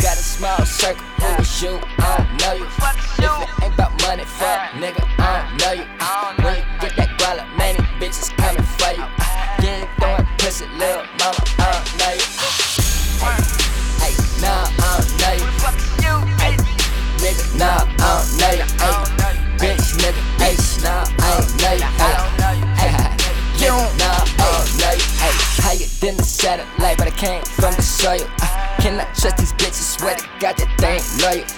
Got a small circle, who shoot, I know you. If it ain't about money, fuck nigga, I know you. When you get that guala, many bitches coming for you. Get it throwing pussy, little mama. Satellite, but I came from the soil. Uh, Cannot trust these bitches, swear to God that they ain't loyal.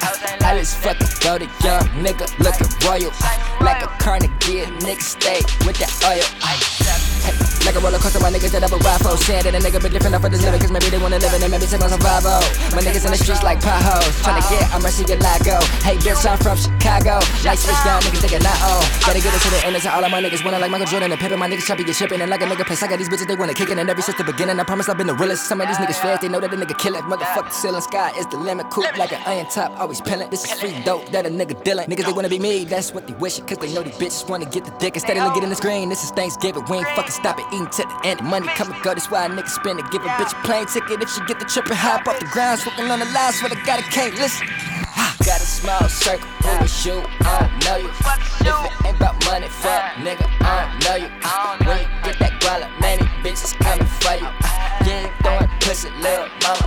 I just fucking go to young nigga looking royal. Like a Carnegie, nigga stay with that oil. Hey, like a roller coaster, my niggas that ever ride for. Saying that a nigga been different off of this living, cause maybe they wanna live in it, maybe take on some 5 My niggas in the streets like potholes, a mercy get lago. Oh. Hey, bitch, I'm from Chicago. Like switch down, niggas thinking not on. Oh. Gotta get it to the end, all of my niggas wanna like Michael Jordan and Pippen. My niggas choppy get shipping, and like a nigga plus I got these bitches, they wanna kick it. And every since the beginning, I promise I've been the realest. Some of these niggas fast, they know that a nigga kill it. Motherfuck the ceiling, sky is the limit. Coop like an iron top, always pillin'. This is free dope that a nigga dealin'. Niggas, they wanna be me, that's what they wishin'. Cause they know these bitches wanna get the dick instead of getting the screen. This is Thanksgiving, we ain't fucking stopping eating till the end. Money come and go, that's why a nigga spend it. Give a bitch a plane ticket if she get the trip and hop off the ground. Smoking on the line, swear to God, I can't listen. Small circle, who is you? I don't know you. If it ain't about money, fuck, nigga, I don't know you. When you get that guala, man, these bitches coming for you. You throwing pussy, little mama,